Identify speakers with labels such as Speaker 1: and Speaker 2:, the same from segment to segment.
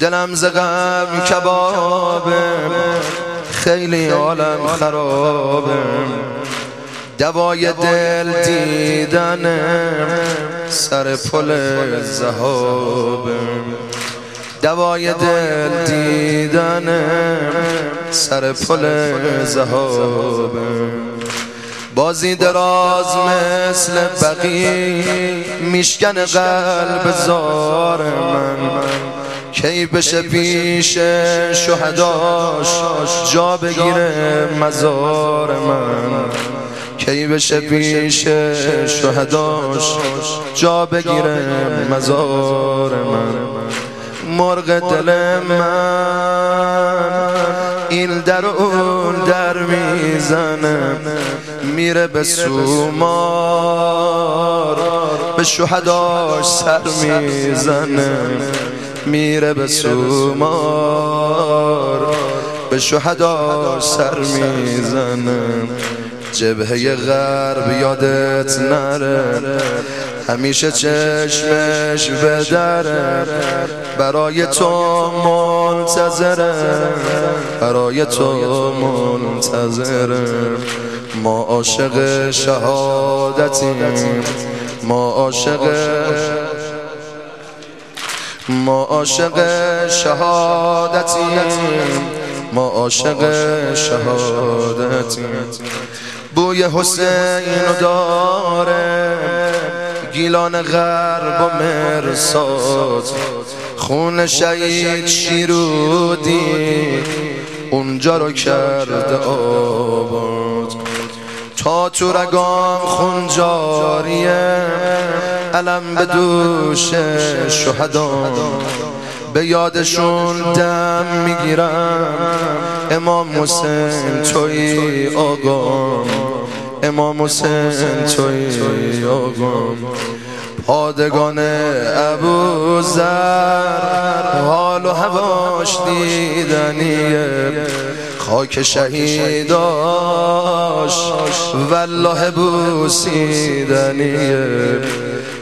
Speaker 1: دلم ز غم کبابه خیلی عالم خرابه. دوای دل دیدن سر پل زهابه. دوای دل دیدن سر پل زهابه. بازی دراز مثل بقی میشکن قلب زار من. کی بشه پیش شهداش جا بگیره مزار من. کی بشه پیش شهداش جا بگیره مزار من. مرغ دل من. این در اون در می‌زنه. میره به سومار. به شهداش سر می‌زنه. میره به سومار. به شهدا سر می‌زنه. جبهه غرب یادت نره. همیشه چشمش به دره برای تو منتظره برای تو منتظره ما عاشق شهادتیم. ما عاشق ما عاشق شهادتیم. ما عاشق شهادتیم. بوی حسین داره. گیلان غرب و مرساد. خون شهید شیرودی. اونجا رو کرده آباد تا تو رگام خون جاریه. علم به دوش شهدا به یادشون دم می‌گیرم امام حسین توی آقام امام حسین توی آقام پادگان ابو زر حال و هواش دیدنیه. خاک شهیداش. والله بوسیدنیه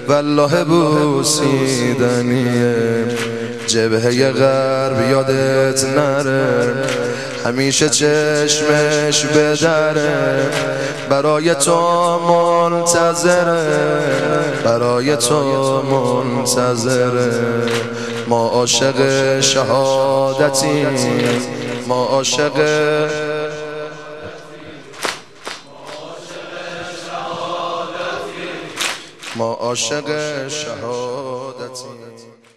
Speaker 1: والله بوسیدنیه جبهه غرب یادت نره. همیشه چشمش بدره. برای تو منتظره. برای تو منتظره. ما عاشق شهادتیم. ما عاشق ما عاشق شهادتیم.